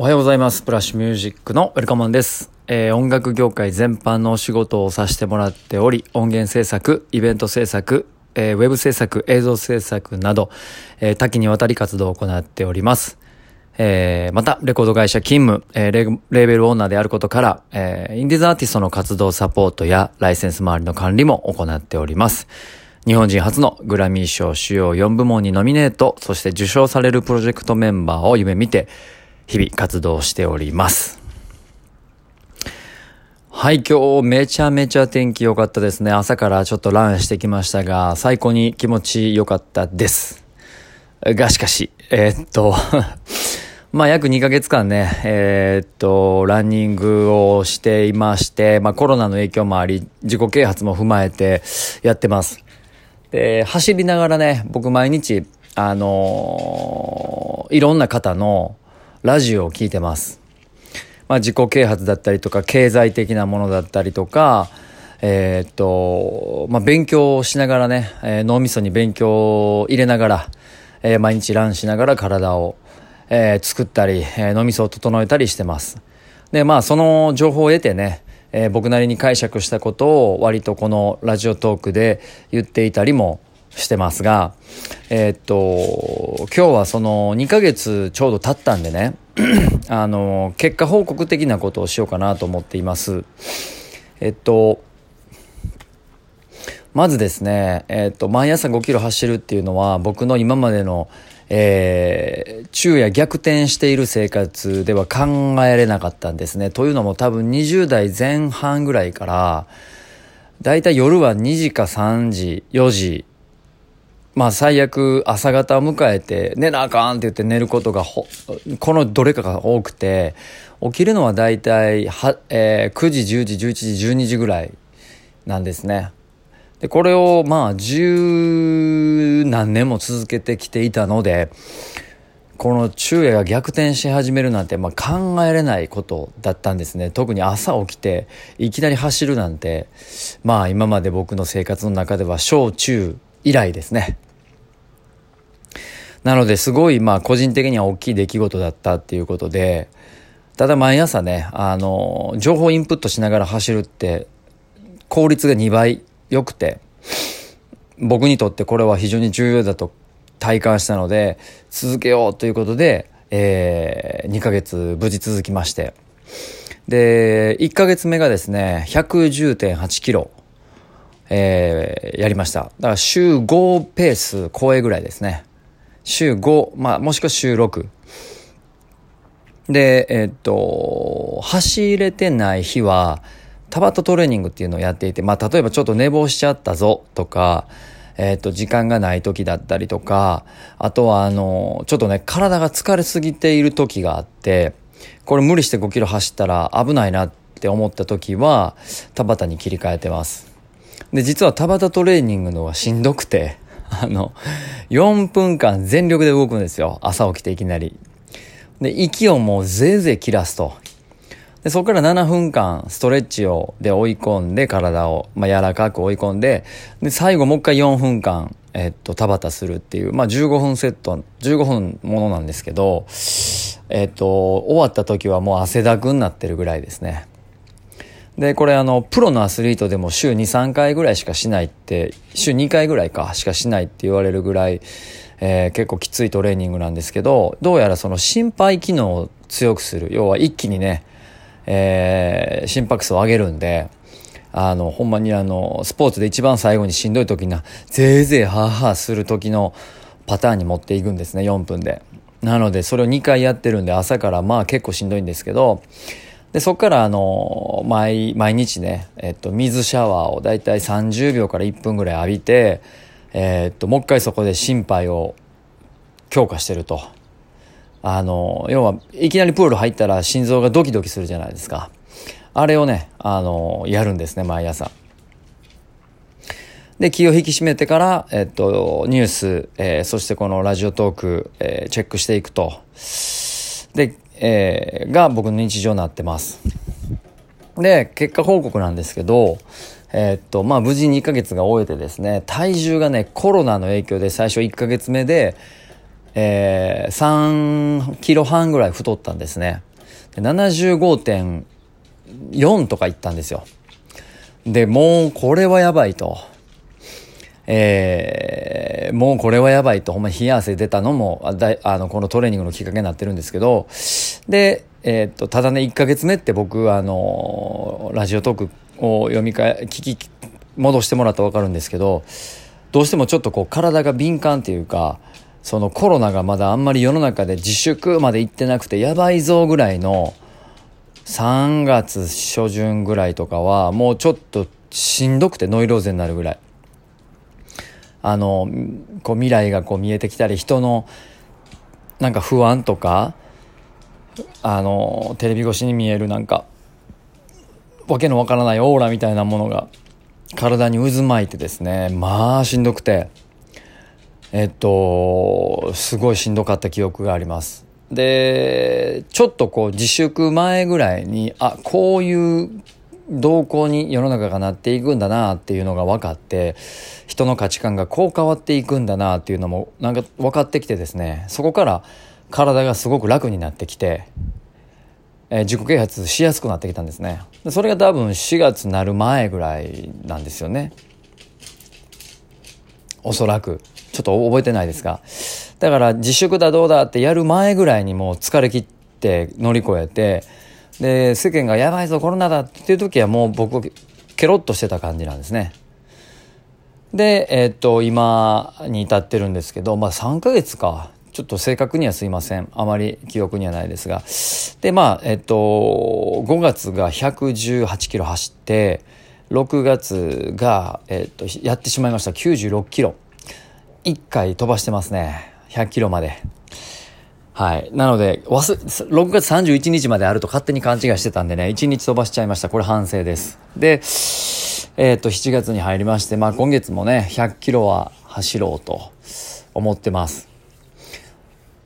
おはようございます。プラッシュミュージックのウェルカマンです。えー、音楽業界全般のお仕事をさせてもらっており、音源制作、イベント制作、えー、ウェブ制作、映像制作など、えー、多岐にわたり活動を行っております。えー、また、レコード会社勤務、えーレ、ーベルオーナーであることから、えー、インディーズアーティストの活動サポートやライセンス周りの管理も行っております。日本人初のグラミー賞主要4部門にノミネート、そして受賞されるプロジェクトメンバーを夢見て、日々活動しております。はい、今日めちゃめちゃ天気良かったですね。朝からちょっとランしてきましたが、最高に気持ち良かったです。がしかし、えー、っと まあ約2ヶ月間ね、えー、っと、ランニングをしていまして、まあコロナの影響もあり、自己啓発も踏まえてやってます。で、走りながらね、僕毎日、あのー、いろんな方のラジオを聞いてます。まあ自己啓発だったりとか、経済的なものだったりとか、えー、っと、まあ勉強をしながらね、えー、脳みそに勉強を入れながら、えー、毎日ランしながら体を、えー、作ったり、えー、脳みそを整えたりしてます。で、まあ、その情報を得てね、えー、僕なりに解釈したことを割とこのラジオトークで言っていたりもしてますが、えー、っと、今日はその2ヶ月ちょうど経ったんでね、あの、結果報告的なことをしようかなと思っています。えっと、まずですね、えっと、毎朝5キロ走るっていうのは僕の今までのえー、昼夜逆転している生活では考えれなかったんですね。というのも多分20代前半ぐらいから、だいたい夜は2時か3時、4時、まあ最悪朝方を迎えて寝なあかんって言って寝ることがこのどれかが多くて、起きるのはだいたいは、えー、9時、10時、11時、12時ぐらいなんですね。で、これをまあ十何年も続けてきていたので、この昼夜が逆転し始めるなんて、まあ、考えれないことだったんですね。特に朝起きていきなり走るなんて、まあ今まで僕の生活の中では小中以来ですね。なのですごいまあ個人的には大きい出来事だったっていうことで、ただ毎朝ね、あの、情報インプットしながら走るって効率が2倍良くて、僕にとってこれは非常に重要だと体感したので、続けようということで、えー、2ヶ月無事続きまして。で、1ヶ月目がですね、110.8キロ、えー、やりました。だから週5ペース超えぐらいですね。週5、まあ、もしくは週6。で、えー、っと、走れてない日は、タバタトレーニングっていうのをやっていて、まあ、例えばちょっと寝坊しちゃったぞとか、えっ、と、時間がない時だったりとか、あとはあの、ちょっとね、体が疲れすぎている時があって、これ無理して5キロ走ったら危ないなって思った時は、田畑に切り替えてます。で、実は田畑トレーニングのはしんどくて、あの、4分間全力で動くんですよ。朝起きていきなり。で、息をもうぜいぜい切らすと。で、そこから7分間ストレッチをで追い込んで体を、まあ、柔らかく追い込んで、で、最後もう一回4分間、えっと、田畑するっていう、まあ、15分セット、15分ものなんですけど、えっと、終わった時はもう汗だくになってるぐらいですね。で、これあの、プロのアスリートでも週2、3回ぐらいしかしないって、週2回ぐらいかしかしないって言われるぐらい、えー、結構きついトレーニングなんですけど、どうやらその心肺機能を強くする、要は一気にね、えー、心拍数を上げるんで、あの、ほんまにあの、スポーツで一番最後にしんどい時な、ぜいぜいはーはーする時のパターンに持っていくんですね、4分で。なので、それを2回やってるんで、朝からまあ結構しんどいんですけど、で、そっからあの、毎、毎日ね、えっと、水シャワーをだいたい30秒から1分ぐらい浴びて、えっと、もう一回そこで心肺を強化してると。あの、要は、いきなりプール入ったら心臓がドキドキするじゃないですか。あれをね、あの、やるんですね、毎朝。で、気を引き締めてから、えっと、ニュース、えー、そしてこのラジオトーク、えー、チェックしていくと。で、えー、が僕の日常になってます。で、結果報告なんですけど、えー、っと、まあ、無事2ヶ月が終えてですね、体重がね、コロナの影響で最初1ヶ月目で、えー、3キロ半ぐらい太ったんですね。75.4とかいったんですよ。で、もうこれはやばいと。えー、もうこれはやばいと、ほんま冷や汗出たのも、だあの、このトレーニングのきっかけになってるんですけど、で、えー、っと、ただね、1ヶ月目って僕、あの、ラジオトークを読み替え、聞き、戻してもらったらわかるんですけど、どうしてもちょっとこう、体が敏感っていうか、そのコロナがまだあんまり世の中で自粛まで行ってなくて、やばいぞぐらいの、3月初旬ぐらいとかは、もうちょっとしんどくてノイローゼになるぐらい。あの、こう未来がこう見えてきたり、人のなんか不安とか、あの、テレビ越しに見えるなんか、わけのわからないオーラみたいなものが体に渦巻いてですね、まあしんどくて、えっと、すごいしんどかった記憶があります。で、ちょっとこう自粛前ぐらいに、あ、こういう動向に世の中がなっていくんだなっていうのが分かって、人の価値観がこう変わっていくんだなっていうのもなんか分かってきてですね、そこから体がすごく楽になってきて、えー、自己啓発しやすくなってきたんですね。それが多分4月なる前ぐらいなんですよね。おそらく。ちょっと覚えてないですが。だから自粛だどうだってやる前ぐらいにもう疲れ切って乗り越えて、で、世間がやばいぞコロナだっていう時はもう僕ケロッとしてた感じなんですね。で、えー、っと、今に至ってるんですけど、まあ3ヶ月か。ちょっと正確にはすいません。あまり記憶にはないですが。で、まあ、えっと、5月が118キロ走って、6月が、えっと、やってしまいました。96キロ。1回飛ばしてますね。100キロまで。はい。なので、6月31日まであると勝手に勘違いしてたんでね、1日飛ばしちゃいました。これ反省です。で、えっ、と、7月に入りまして、まあ今月もね、100キロは走ろうと思ってます。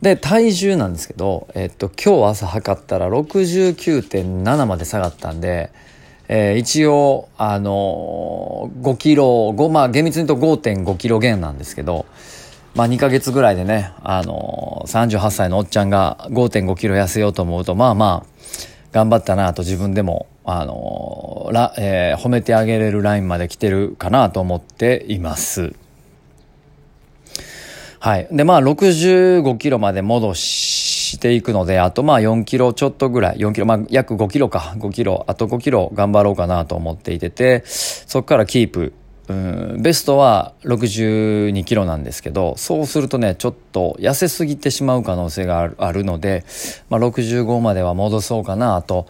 で、体重なんですけど、えっと、今日朝測ったら69.7まで下がったんで、えー、一応、あのー、5キロ、5、まあ厳密に言うと5.5キロ減なんですけど、まあ2ヶ月ぐらいでね、あのー、38歳のおっちゃんが5.5キロ痩せようと思うと、まあまあ、頑張ったなと自分でも、あの、ら、えー、褒めてあげれるラインまで来てるかなと思っています。はい。で、まあ、65キロまで戻していくので、あとまあ4キロちょっとぐらい、4キロ、まあ約5キロか、5キロ、あと5キロ頑張ろうかなと思っていてて、そこからキープ、うん、ベストは62キロなんですけど、そうするとね、ちょっと痩せすぎてしまう可能性があるので、まあ65までは戻そうかなと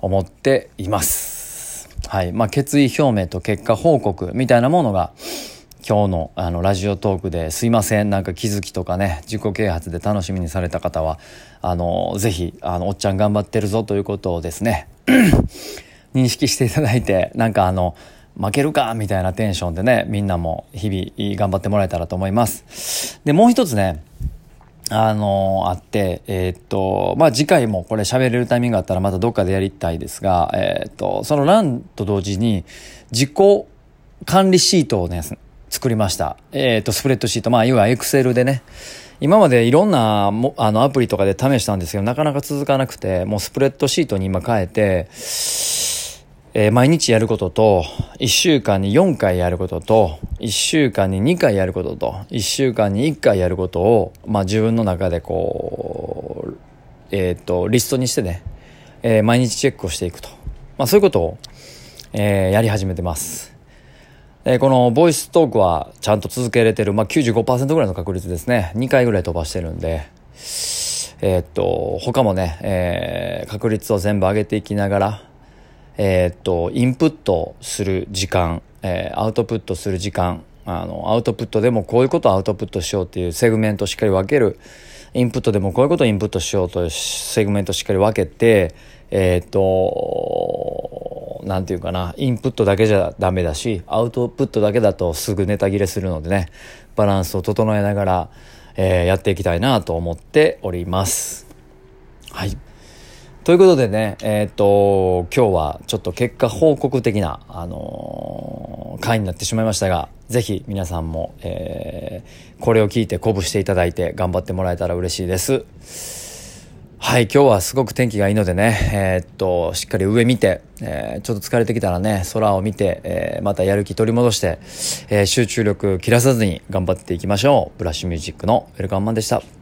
思っています。はい。まあ決意表明と結果報告みたいなものが、今日のあのラジオトークですいませんなんか気づきとかね自己啓発で楽しみにされた方はあのぜひあのおっちゃん頑張ってるぞということをですね 認識していただいてなんかあの負けるかみたいなテンションでねみんなも日々頑張ってもらえたらと思いますでもう一つねあのあって、えー、っと、まあ、次回もこれ喋れるタイミングがあったらまたどっかでやりたいですが、えー、っと、そのランと同時に自己管理シートをね、作りました。えっ、と、スプレッドシート。まあ、いわゆるエクセルでね。今までいろんなもあのアプリとかで試したんですけど、なかなか続かなくて、もうスプレッドシートに今変えて、えー、毎日やることと、1週間に4回やることと、1週間に2回やることと、1週間に1回やることを、まあ自分の中でこう、えっ、ー、と、リストにしてね、えー、毎日チェックをしていくと。まあそういうことを、えー、やり始めてます。えー、このボイストークはちゃんと続けれてる、まあ、95%ぐらいの確率ですね。2回ぐらい飛ばしてるんで、え、っと、他もね、えー、確率を全部上げていきながら、え、っと、インプットする時間、えー、アウトプットする時間、あの、アウトプットでもこういうことをアウトプットしようっていうセグメントをしっかり分ける。インプットでもこういうことをインプットしようというセグメントをしっかり分けて、えっと、なんていうかな、インプットだけじゃダメだし、アウトプットだけだとすぐネタ切れするのでね、バランスを整えながら、えー、やっていきたいなと思っております。はい。ということでね、えっ、と、今日はちょっと結果報告的な、あのー、回になってしまいましたが、ぜひ皆さんも、えー、これを聞いて鼓舞していただいて頑張ってもらえたら嬉しいです。はい、今日はすごく天気がいいのでね、えー、っと、しっかり上見て、えー、ちょっと疲れてきたらね、空を見て、えー、またやる気取り戻して、え集中力切らさずに頑張っていきましょう。ブラッシュミュージックのウェルカムマンでした。